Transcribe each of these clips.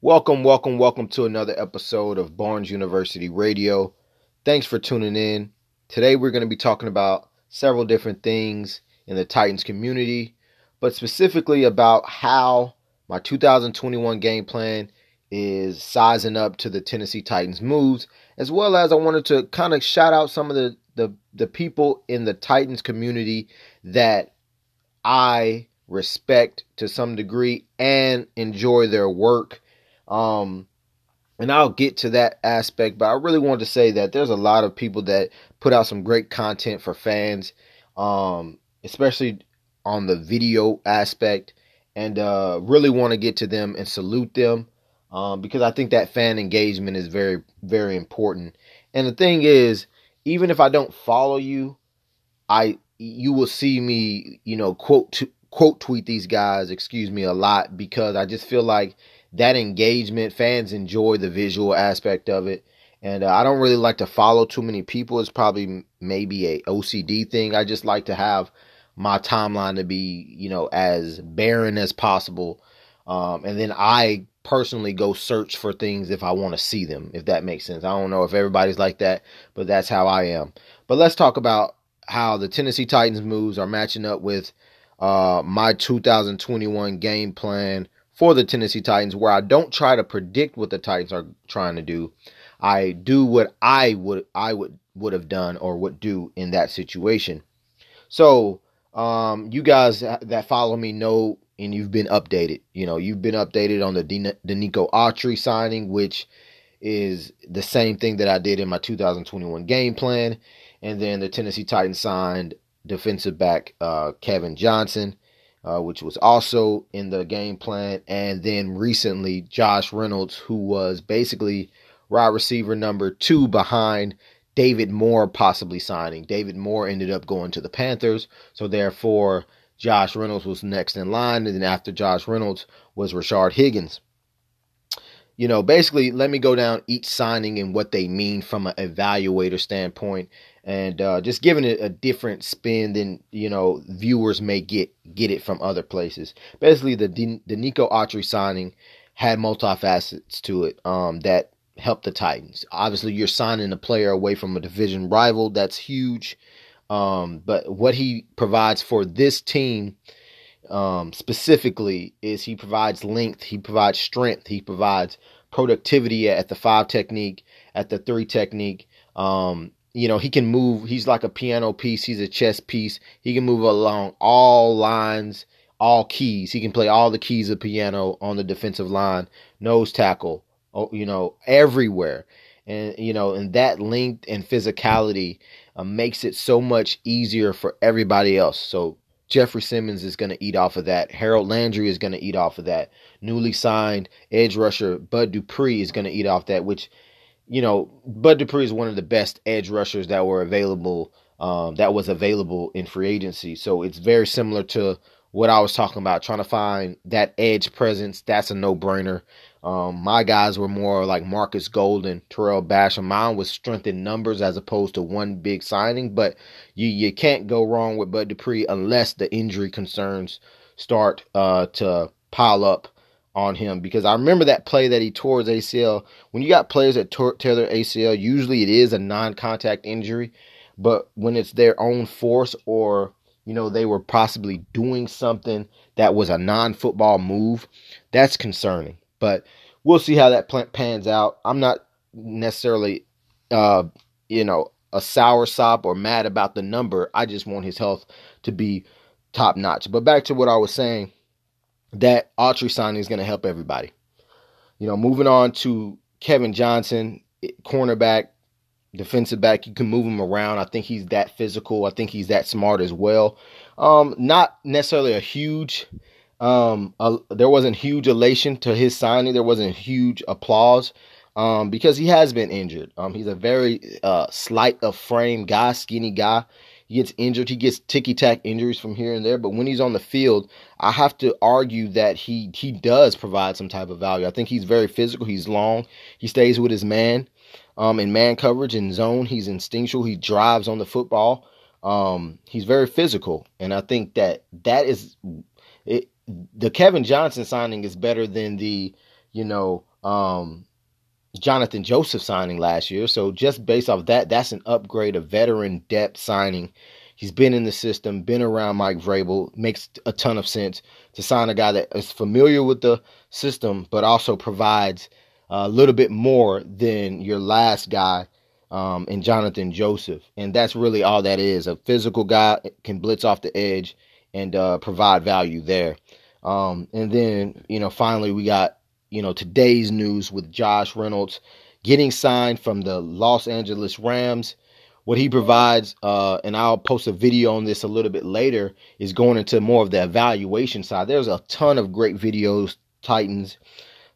Welcome, welcome, welcome to another episode of Barnes University Radio. Thanks for tuning in. Today we're going to be talking about several different things in the Titans community, but specifically about how my 2021 game plan is sizing up to the Tennessee Titans moves, as well as I wanted to kind of shout out some of the the, the people in the Titans community that I respect to some degree and enjoy their work. Um, and I'll get to that aspect, but I really wanted to say that there's a lot of people that put out some great content for fans, um, especially on the video aspect, and uh, really want to get to them and salute them um, because I think that fan engagement is very, very important. And the thing is, even if I don't follow you, I you will see me, you know, quote to, quote tweet these guys, excuse me, a lot because I just feel like that engagement, fans enjoy the visual aspect of it. And uh, I don't really like to follow too many people. It's probably maybe a OCD thing. I just like to have my timeline to be, you know, as barren as possible. Um, and then I personally go search for things if I want to see them, if that makes sense. I don't know if everybody's like that, but that's how I am. But let's talk about how the Tennessee Titans moves are matching up with uh, my 2021 game plan for the Tennessee Titans, where I don't try to predict what the Titans are trying to do. I do what I would I would would have done or would do in that situation. So, um, you guys that follow me know and you've been updated. You know, you've been updated on the Denico Autry signing, which is the same thing that I did in my 2021 game plan. And then the Tennessee Titans signed defensive back uh, Kevin Johnson uh, which was also in the game plan. And then recently, Josh Reynolds, who was basically wide receiver number two behind David Moore possibly signing. David Moore ended up going to the Panthers. So therefore, Josh Reynolds was next in line. And then after Josh Reynolds was Rashard Higgins. You know, basically, let me go down each signing and what they mean from an evaluator standpoint and uh, just giving it a different spin than you know viewers may get get it from other places. Basically, the Denico Autry signing had multifacets to it um, that helped the Titans. Obviously, you're signing a player away from a division rival. That's huge. Um, but what he provides for this team um, specifically is he provides length, he provides strength, he provides productivity at the five technique, at the three technique. Um, you know, he can move. He's like a piano piece. He's a chess piece. He can move along all lines, all keys. He can play all the keys of piano on the defensive line, nose tackle, oh, you know, everywhere. And, you know, and that length and physicality uh, makes it so much easier for everybody else. So Jeffrey Simmons is going to eat off of that. Harold Landry is going to eat off of that. Newly signed edge rusher Bud Dupree is going to eat off that, which – you know, Bud Dupree is one of the best edge rushers that were available, um, that was available in free agency. So it's very similar to what I was talking about, trying to find that edge presence. That's a no brainer. Um, my guys were more like Markus Golden, Tarell Basham. Mine was strength in numbers as opposed to one big signing, but you, you can't go wrong with Bud Dupree unless the injury concerns start uh, to pile up on him because I remember that play that he tore his ACL. When you got players that tear their ACL, usually it is a non-contact injury, but when it's their own force or you know they were possibly doing something that was a non-football move, that's concerning. But we'll see how that pans out. I'm not necessarily, uh, you know, a sour sop or mad about the number. I just want his health to be top notch. But back to what I was saying that Autry signing is going to help everybody. You know, moving on to Kevin Johnson, cornerback, defensive back. You can move him around. I think he's that physical. I think he's that smart as well. Um, not necessarily a huge. Um, there wasn't huge elation to his signing. There wasn't huge applause. Um, because he has been injured. Um, he's a very uh, slight of frame guy, skinny guy. He gets injured. He gets ticky tack injuries from here and there. But when he's on the field, I have to argue that he he does provide some type of value. I think he's very physical. He's long. He stays with his man um, in man coverage and zone. He's instinctual. He drives on the football. Um, he's very physical, and I think that that is it. The Kevin Johnson signing is better than the you know, um, Jonathan Joseph signing last year. So just based off that, that's an upgrade, a veteran depth signing. He's been in the system, been around Mike Vrabel. Makes a ton of sense to sign a guy that is familiar with the system, but also provides a little bit more than your last guy um, in Jonathan Joseph. And that's really all that is. A physical guy can blitz off the edge and uh, provide value there. Um, and then, you know, finally we got you know, today's news with Josh Reynolds getting signed from the Los Angeles Rams. What he provides, uh, and I'll post a video on this a little bit later, is going into more of the evaluation side. There's a ton of great videos, Titans.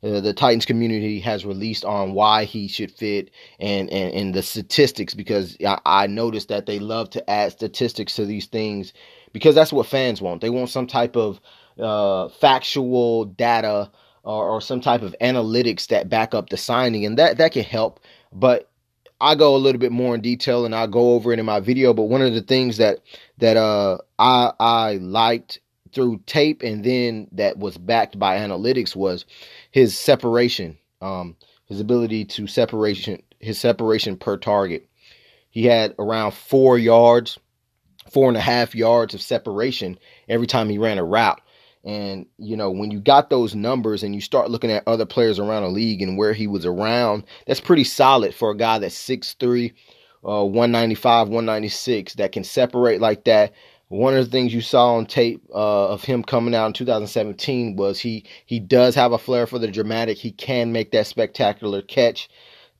Uh, the Titans community has released on why he should fit and, and, and the statistics because I, I noticed that they love to add statistics to these things because that's what fans want. They want some type of uh, factual data or, or some type of analytics that back up the signing, and that that can help. But I go a little bit more in detail, and I'll go over it in my video. But one of the things that that uh I I liked through tape, and then that was backed by analytics was his separation, um, his ability to separation, his separation per target. He had around four yards, four and a half yards of separation every time he ran a route. And, you know, when you got those numbers and you start looking at other players around the league and where he was around, that's pretty solid for a guy that's 6'3, uh, 195, 196 that can separate like that. One of the things you saw on tape uh, of him coming out in 2017 was he he does have a flair for the dramatic. He can make that spectacular catch,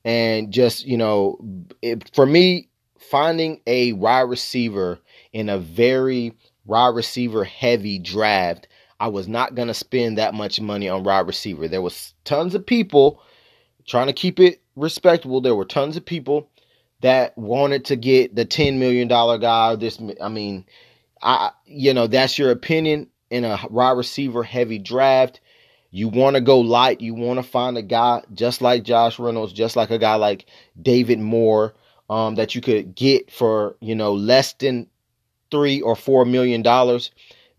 and just you know, it, for me, finding a wide receiver in a very wide receiver heavy draft I was not going to spend that much money on wide receiver. There was tons of people trying to keep it respectable. There were tons of people that wanted to get the 10 million dollar guy this I mean, I you know, that's your opinion in a wide receiver heavy draft. You want to go light, you want to find a guy just like Josh Reynolds, just like a guy like David Moore um, that you could get for, you know, less than 3 or 4 million dollars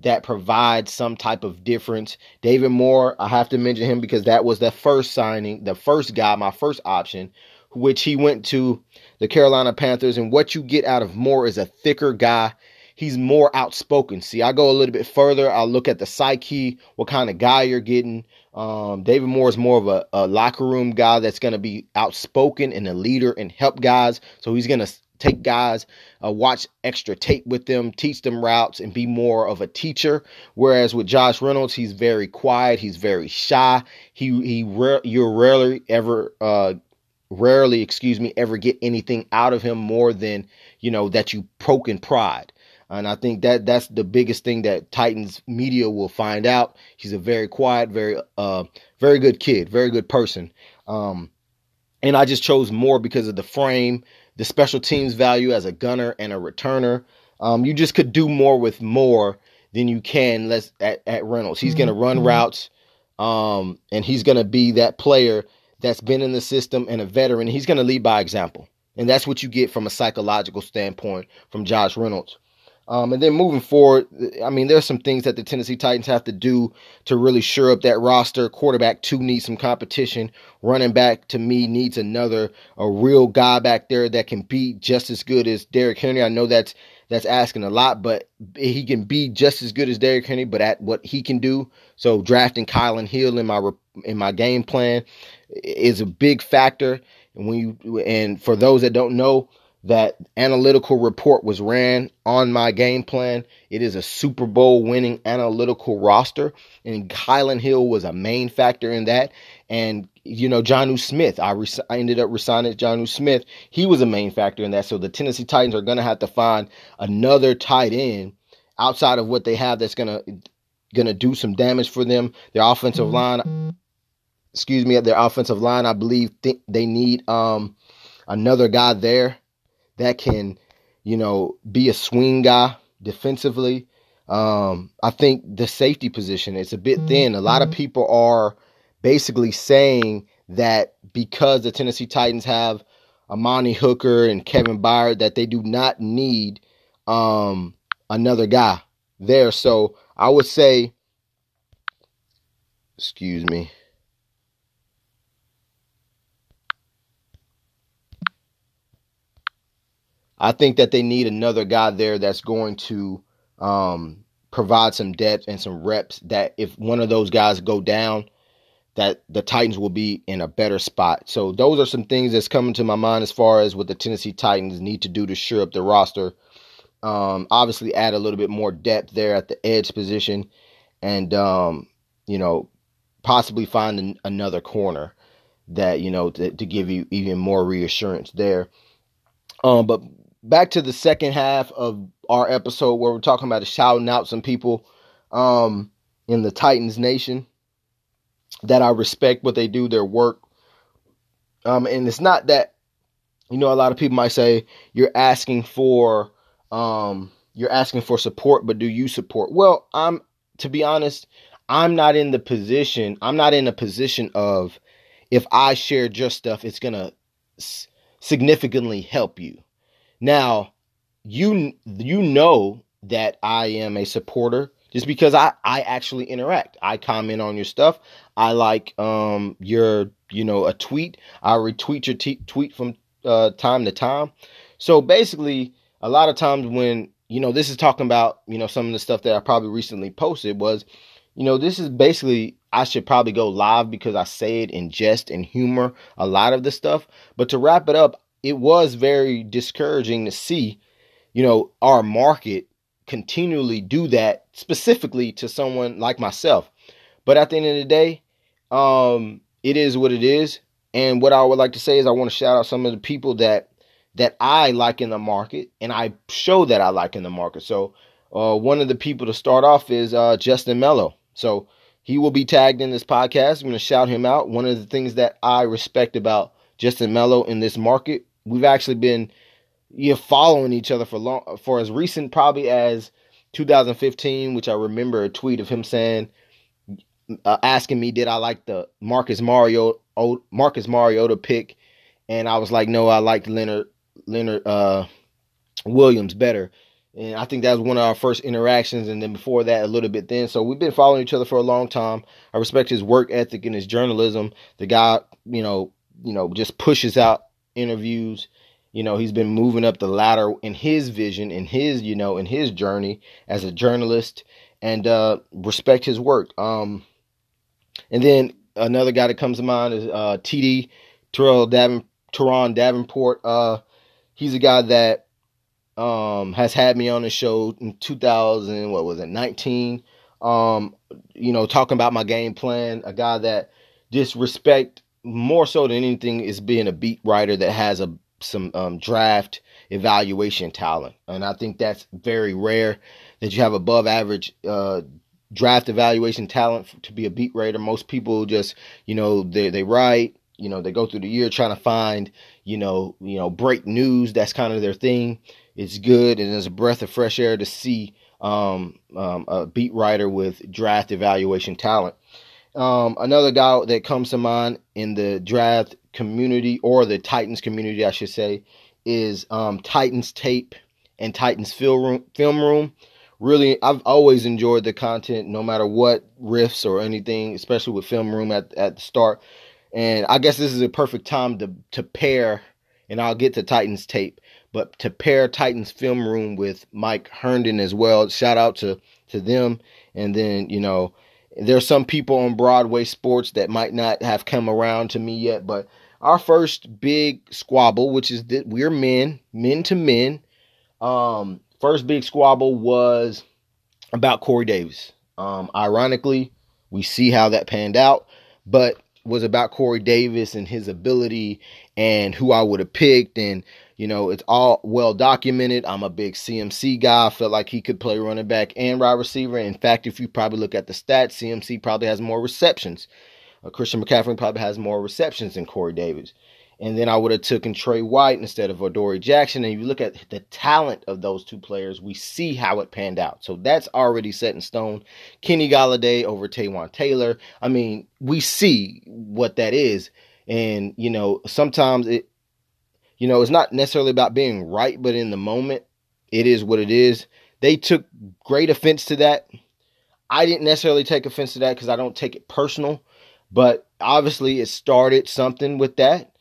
that provides some type of difference. David Moore, I have to mention him because that was the first signing, the first guy, my first option, which he went to the Carolina Panthers. And what you get out of Moore is a thicker guy. He's more outspoken. See, I go a little bit further. I look at the psyche, what kind of guy you're getting. Um, David Moore is more of a, a locker room guy that's going to be outspoken and a leader and help guys. So he's going to take guys, uh, watch extra tape with them, teach them routes, and be more of a teacher. Whereas with Josh Reynolds, he's very quiet, he's very shy. He he you rarely ever uh, rarely, excuse me, ever get anything out of him more than you know that you poke in pride. And I think that that's the biggest thing that Titans media will find out. He's a very quiet, very uh, very good kid, very good person. Um, and I just chose more because of the frame, the special teams value as a gunner and a returner. Um, you just could do more with more than you can less at, at Reynolds. He's going to run mm-hmm. routes, um, and he's going to be that player that's been in the system and a veteran. He's going to lead by example, and that's what you get from a psychological standpoint from Josh Reynolds. Um, and then moving forward, I mean, there's some things that the Tennessee Titans have to do to really shore up that roster. Quarterback two needs some competition. Running back to me needs another a real guy back there that can be just as good as Derrick Henry. I know that's that's asking a lot, but he can be just as good as Derrick Henry, but at what he can do. So drafting Kylin Hill in my in my game plan is a big factor. And when you and for those that don't know, that analytical report was ran on my game plan. It is a Super Bowl winning analytical roster, and Kylin Hill was a main factor in that. And you know, Jonnu Smith, I, re- I ended up resigning Jonnu Smith. He was a main factor in that. So the Tennessee Titans are going to have to find another tight end outside of what they have that's going to going to do some damage for them. Their offensive line, excuse me, their offensive line, I believe think they need um another guy there that can, you know, be a swing guy defensively. Um, I think the safety position is a bit thin. A lot of mm-hmm. people are basically saying that because the Tennessee Titans have Amani Hooker and Kevin Byard, that they do not need um, another guy there. So I would say, excuse me. I think that they need another guy there that's going to um, provide some depth and some reps. That if one of those guys go down, that the Titans will be in a better spot. So those are some things that's coming to my mind as far as what the Tennessee Titans need to do to shore up the roster. Um, obviously, add a little bit more depth there at the edge position, and um, you know, possibly find an, another corner that you know to, to, give you even more reassurance there. Um, but back to the second half of our episode where we're talking about shouting out some people um, in the Titans Nation that I respect what they do, their work. Um, and it's not that, you know, a lot of people might say you're asking for, um, you're asking for support, but do you support? Well, I'm, to be honest, I'm not in the position, I'm not in a position of if I share just stuff, it's s- significantly help you. Now, you, you know that I am a supporter just because I I actually interact. I comment on your stuff. I like um your you know a tweet. I retweet your t- tweet from uh, time to time. So basically, a lot of times when you know this is talking about you know some of the stuff that I probably recently posted was you know this is basically I should probably go live because I say it in jest and humor a lot of the stuff. But to wrap it up, it was very discouraging to see you know our market continually do that specifically to someone like myself. But at the end of the day, um, it is what it is. And what I would like to say is I want to shout out some of the people that that I like in the market and I show that I like in the market. So uh, one of the people to start off is uh, Justin Melo. So he will be tagged in this podcast. I'm going to shout him out. One of the things that I respect about Justin Melo in this market, we've actually been you're following each other for long for as recent probably as 2015, which I remember a tweet of him saying, uh, asking me did I like the Marcus Mario Marcus Mariota pick, and I was like, no, I liked Leonard Leonard uh, Williams better. And I think that was one of our first interactions, and then before that, a little bit then. So we've been following each other for a long time. I respect his work ethic and his journalism. The guy, you know, you know, just pushes out interviews you know he's been moving up the ladder in his vision in his you know in his journey as a journalist and uh respect his work. Um and then another guy that comes to mind is uh td terrell Davin, Turron Davenport. Uh he's a guy that um has had me on the show in 2000 what was it 19 um you know talking about my game plan a guy that just respect more so than anything is being a beat writer that has a some um, draft evaluation talent, and I think that's very rare that you have above average uh, draft evaluation talent to be a beat writer. Most people just you know they they write you know they go through the year trying to find you know you know break news. That's kind of their thing. It's good and it's a breath of fresh air to see um, um, a beat writer with draft evaluation talent um, another guy that comes to mind in the draft community or the Titans community, I should say, is um, Titans Tape and Titans Film Room. Film Room. Really, I've always enjoyed the content, no matter what riffs or anything, especially with Film Room at at the start. And I guess this is a perfect time to to pair, and I'll get to Titans Tape, but to pair Titans Film Room with Mike Herndon as well. Shout out to to them, and then you know there's some people on Broadway sports that might not have come around to me yet, but our first big squabble, which is that we're men, men to men. Um, first big squabble was about Corey Davis. Um, ironically, we see how that panned out, but was about Corey Davis and his ability and who I would have picked and you know, it's all well documented. I'm a big CMC guy. I felt like he could play running back and wide receiver. In fact, if you probably look at the stats, CMC probably has more receptions. Uh, Christian McCaffrey probably has more receptions than Corey Davis. And then I would have taken Trey White instead of Adoree Jackson. And if you look at the talent of those two players, we see how it panned out. So that's already set in stone. Kenny Golladay over Taywan Taylor. I mean, we see what that is. And, you know, sometimes it, you know, it's not necessarily about being right, but in the moment, it is what it is. They took great offense to that. I didn't necessarily take offense to that because I don't take it personal, but obviously it started something with that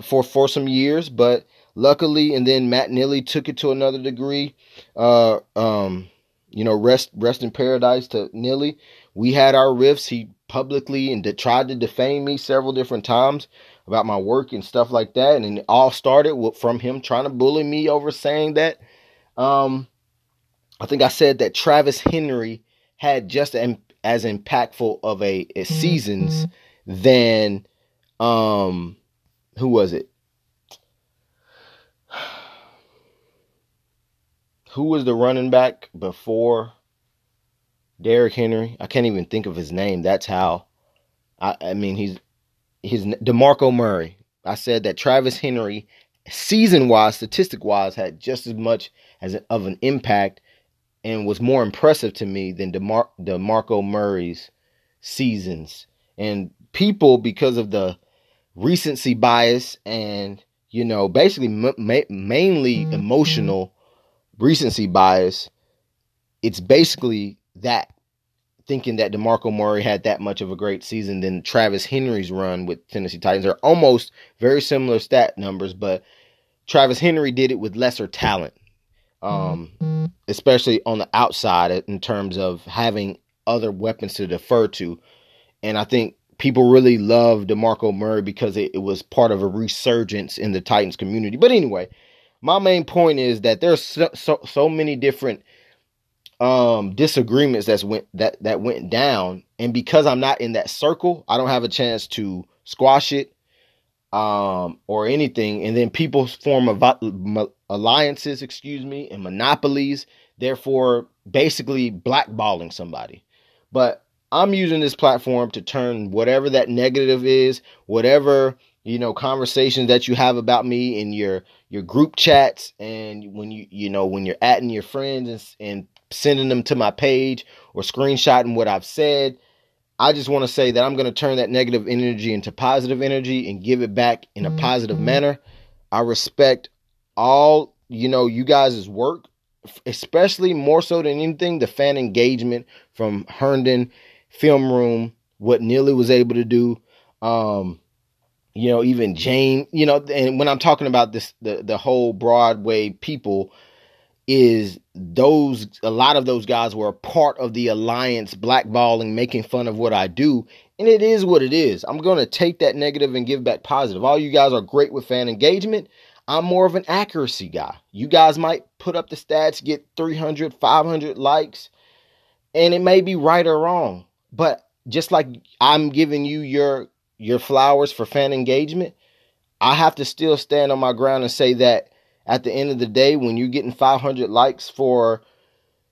for for some years. But luckily, and then Matt Neely took it to another degree. Uh, um, you know, rest rest in paradise to Neely. We had our rifts. He publicly and de- tried to defame me several different times about my work and stuff like that, and it all started with, from him trying to bully me over saying that. Um, I think I said that Travis Henry had just as impactful of a, a seasons mm-hmm. than um who was it? Who was the running back before Derrick Henry? I can't even think of his name. That's how. I, I mean, he's he's Demarco Murray. I said that Travis Henry, season wise, statistic wise, had just as much as of an impact and was more impressive to me than DeMar- DeMarco Murray's seasons. And people, because of the recency bias and, you know, basically ma- mainly mm-hmm. emotional recency bias, it's basically that thinking that DeMarco Murray had that much of a great season than Travis Henry's run with Tennessee Titans. They're almost very similar stat numbers, but Travis Henry did it with lesser talent um, especially on the outside in terms of having other weapons to defer to. And I think people really love DeMarco Murray because it, it was part of a resurgence in the Titans community. But anyway, my main point is that there's so, so, so many different um, disagreements that's went that that went down and because I'm not in that circle, I don't have a chance to squash it um, or anything, and then people form a, alliances, excuse me, and monopolies, therefore basically blackballing somebody. But I'm using this platform to turn whatever that negative is, whatever you know conversations that you have about me in your your group chats and when you you know when you're adding your friends and, and sending them to my page or screenshotting what I've said I just want to say that I'm going to turn that negative energy into positive energy and give it back in a mm-hmm. positive manner. I respect all, you know, you guys' work, especially more so than anything, the fan engagement from Herndon Film Room, what Neely was able to do. Um, you know, even Jane, you know, and when I'm talking about this, the, the whole Broadway people, is those a lot of those guys were a part of the alliance blackballing making fun of what i do and it is what it is. I'm going to take that negative and give back positive. All you guys are great with fan engagement. I'm more of an accuracy guy. You guys might put up the stats get 300 500 likes and it may be right or wrong but just like i'm giving you your your flowers for fan engagement i have to still stand on my ground and say that at the end of the day when you're getting 500 likes for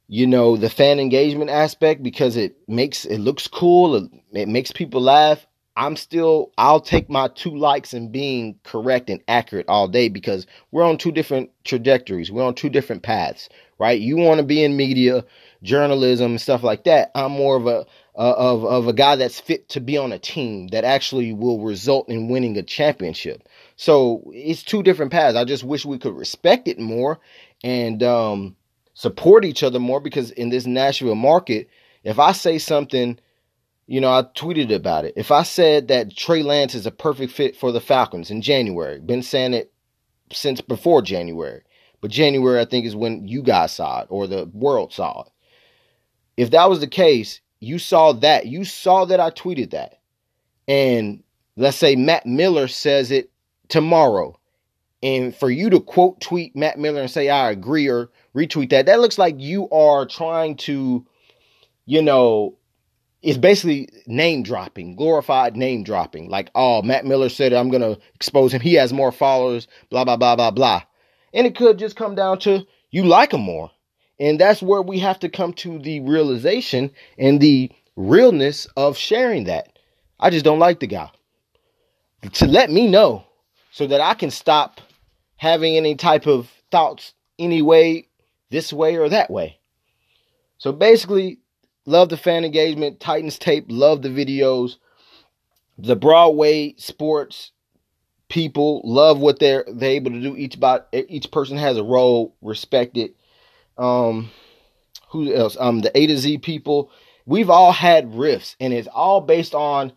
you know the fan engagement aspect because it makes it looks cool it, it makes people laugh i'm still i'll take my two likes and being correct and accurate all day because we're on two different trajectories we're on two different paths right? You want to be in media journalism and stuff like that. I'm more of a uh, of of a guy that's fit to be on a team that actually will result in winning a championship so it's two different paths. I just wish we could respect it more and um, support each other more because in this Nashville market, if I say something, you know, I tweeted about it. If I said that Trey Lance is a perfect fit for the Falcons in January, been saying it since before January, but January I think is when you guys saw it or the world saw it. If that was the case, you saw that. You saw that I tweeted that. And let's say Matt Miller says it tomorrow. And for you to quote tweet Matt Miller and say, I agree or retweet that, that looks like you are trying to, you know, it's basically name dropping, glorified name dropping. Like, oh, Matt Miller said it. I'm going to expose him. He has more followers, blah, blah, blah, blah, blah. And it could just come down to you like him more. And that's where we have to come to the realization and the realness of sharing that. I just don't like the guy. To let me know so that I can stop having any type of thoughts anyway, this way or that way. So basically, love the fan engagement, Titans tape, love the videos. The Broadway sports people love what they're they're able to do. Each about each person has a role, respect it. Um, who else? Um, the A to Z people. We've all had riffs, and it's all based on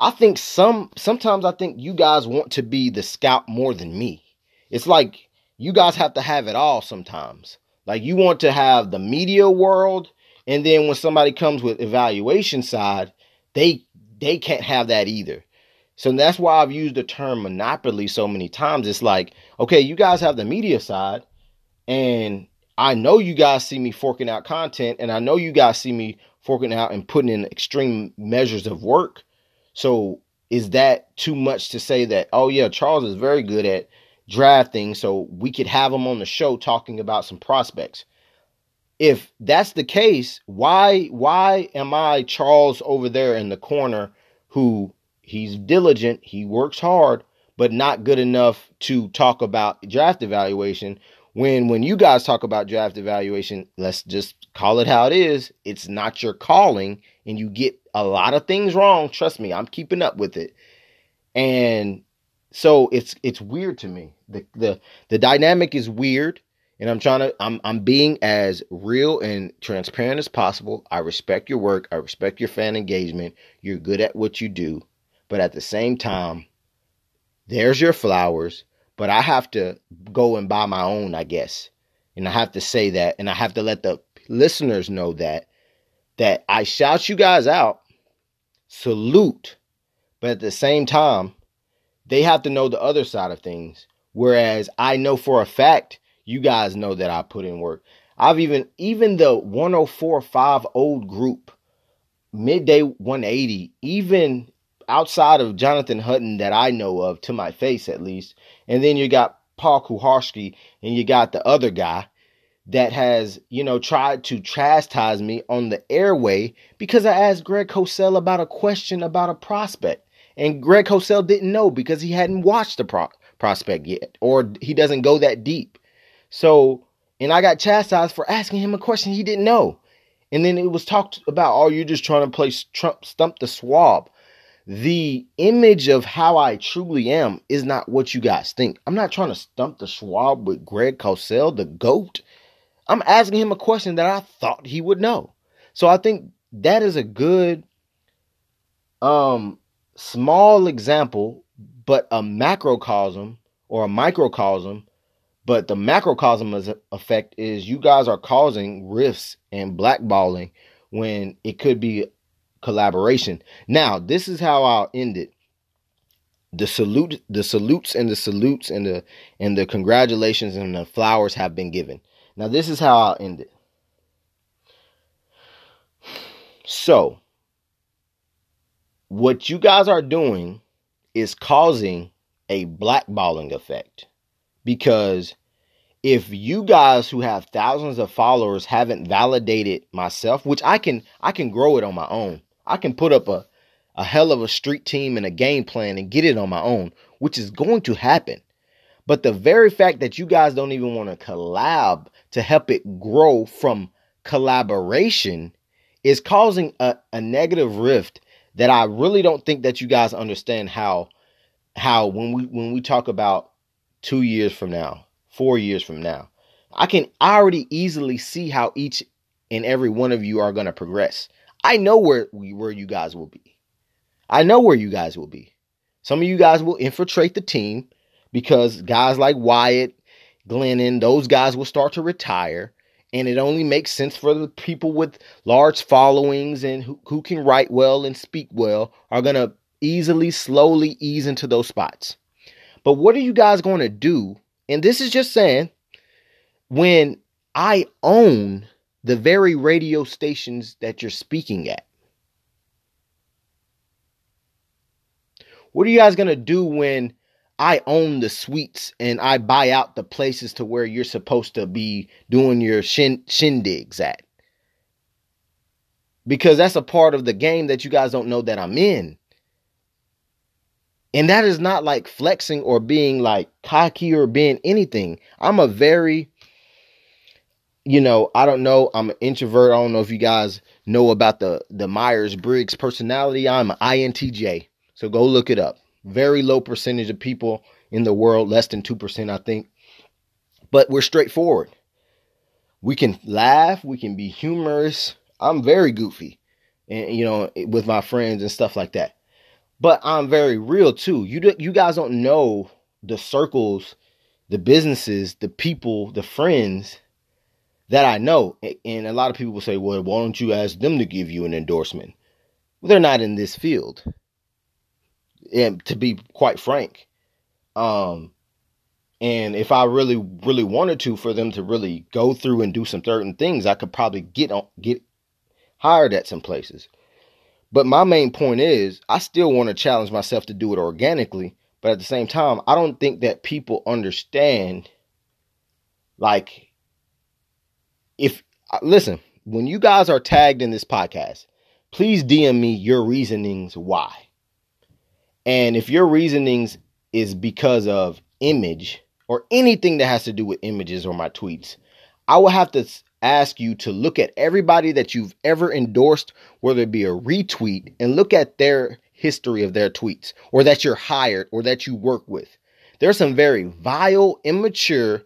I think some sometimes I think you guys want to be the scout more than me. it's like you guys have to have it all sometimes. Like you want to have the media world, and then when somebody comes with evaluation side, they they can't have that either. So that's why I've used the term monopoly so many times. It's like, okay, you guys have the media side, and I know you guys see me forking out content, and I know you guys see me forking out and putting in extreme measures of work. So is that too much to say that, oh yeah, Charles is very good at drafting, so we could have him on the show talking about some prospects? If that's the case, why why am I Charles over there in the corner who he's diligent, he works hard, but not good enough to talk about draft evaluation. When when you guys talk about draft evaluation, let's just call it how it is. It's not your calling, and you get a lot of things wrong. Trust me, I'm keeping up with it. And so it's it's weird to me. The the the dynamic is weird and I'm trying to I'm I'm being as real and transparent as possible. I respect your work, I respect your fan engagement. You're good at what you do. But at the same time, there's your flowers, but I have to go and buy my own, I guess. And I have to say that and I have to let the listeners know that that I shout you guys out, salute, but at the same time, they have to know the other side of things. Whereas I know for a fact, you guys know that I put in work. I've even even the 1045 old group, midday 180, even outside of Jonathan Hutton that I know of, to my face at least. And then you got Paul Kuharsky and you got the other guy that has, you know, tried to chastise me on the airway because I asked Greg Cosell about a question about a prospect. And Greg Cosell didn't know because he hadn't watched the pro- prospect yet, or he doesn't go that deep. So, and I got chastised for asking him a question he didn't know. And then it was talked about, oh, you're just trying to play Trump stump the Schwab the image of how I truly am is not what you guys think. I'm not trying to stump the Schwab with Greg Cosell, the GOAT. I'm asking him a question that I thought he would know. So I think that is a good um small example, but a macrocosm or a microcosm. But the macrocosm effect is you guys are causing rifts and blackballing when it could be collaboration. Now, this is how I'll end it. The salute, the salutes and the salutes and the and the congratulations and the flowers have been given. Now, this is how I'll end it. So, what you guys are doing is causing a blackballing effect because if you guys who have thousands of followers haven't validated myself which i can i can grow it on my own I can put up a, a hell of a street team and a game plan and get it on my own, which is going to happen. But the very fact that you guys don't even want to collab to help it grow from collaboration is causing a, a negative rift that I really don't think that you guys understand how how when we when we talk about two years from now, four years from now, I can already easily see how each and every one of you are going to progress. I know where where you guys will be. I know where you guys will be. Some of you guys will infiltrate the team because guys like Wyatt, Glennon, those guys will start to retire. And it only makes sense for the people with large followings and who, who can write well and speak well are going to easily, slowly ease into those spots. But what are you guys going to do? And this is just saying, when I own the very radio stations that you're speaking at. What are you guys going to do when I own the suites and I buy out the places to where you're supposed to be doing your shin- shindigs at? Because that's a part of the game that you guys don't know that I'm in. And that is not like flexing or being like cocky or being anything. I'm a very you know, I don't know. I'm an introvert. I don't know if you guys know about the the Myers Briggs personality. I'm an INTJ. So go look it up. Very low percentage of people in the world, less than 2%, I think. But we're straightforward. We can laugh, we can be humorous. I'm very goofy. And you know, with my friends and stuff like that. But I'm very real too. You do, you guys don't know the circles the businesses, the people, the friends that I know. And a lot of people will say, well, why don't you ask them to give you an endorsement? Well, they're not in this field. And to be quite frank, um, and if I really, really wanted to, for them to really go through and do some certain things, I could probably get on, get hired at some places. But my main point is, I still want to challenge myself to do it organically. But at the same time, I don't think that people understand, like, if uh, listen, when you guys are tagged in this podcast, please DM me your reasonings why. And if your reasonings is because of image or anything that has to do with images or my tweets, I will have to ask you to look at everybody that you've ever endorsed, whether it be a retweet, and look at their history of their tweets, or that you're hired, or that you work with. There's some very vile, immature,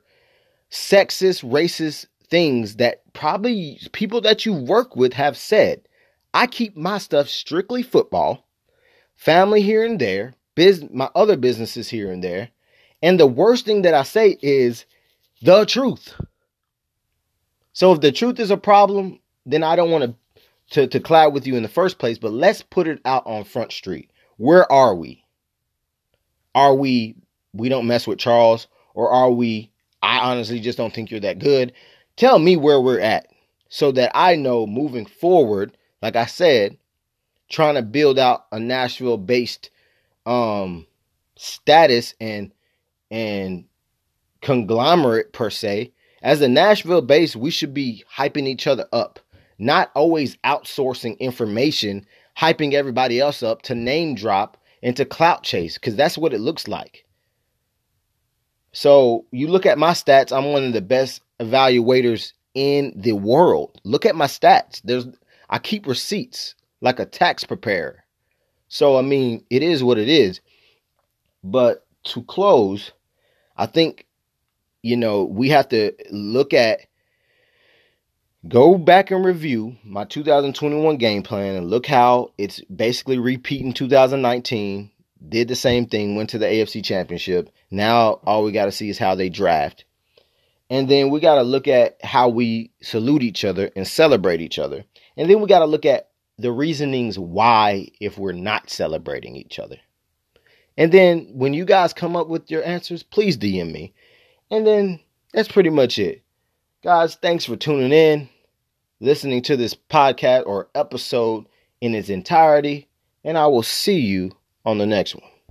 sexist, racist things that probably people that you work with have said. I keep my stuff strictly football, family here and there, biz- my other businesses here and there. And the worst thing that I say is the truth. So if the truth is a problem, then I don't want to to to cloud with you in the first place, but let's put it out on Front Street. Where are we? Are we we don't mess with Charles or are we I honestly just don't think you're that good tell me where we're at so that I know moving forward, like I said, trying to build out a Nashville based um status and and conglomerate per se. As a Nashville base, we should be hyping each other up, not always outsourcing information, hyping everybody else up to name drop and to clout chase, because that's what it looks like. So you look at my stats, I'm one of the best evaluators in the world. Look at my stats. There's I keep receipts like a tax preparer. So I mean, it is what it is. But to close, I think you know, we have to look at go back and review my 2021 game plan and look how it's basically repeating 2019 did the same thing went to the AFC championship now all we got to see is how they draft and then we got to look at how we salute each other and celebrate each other. And then we got to look at the reasonings why if we're not celebrating each other. And then when you guys come up with your answers, please DM me. And then that's pretty much it. Guys, thanks for tuning in, listening to this podcast or episode in its entirety, and I will see you on the next one.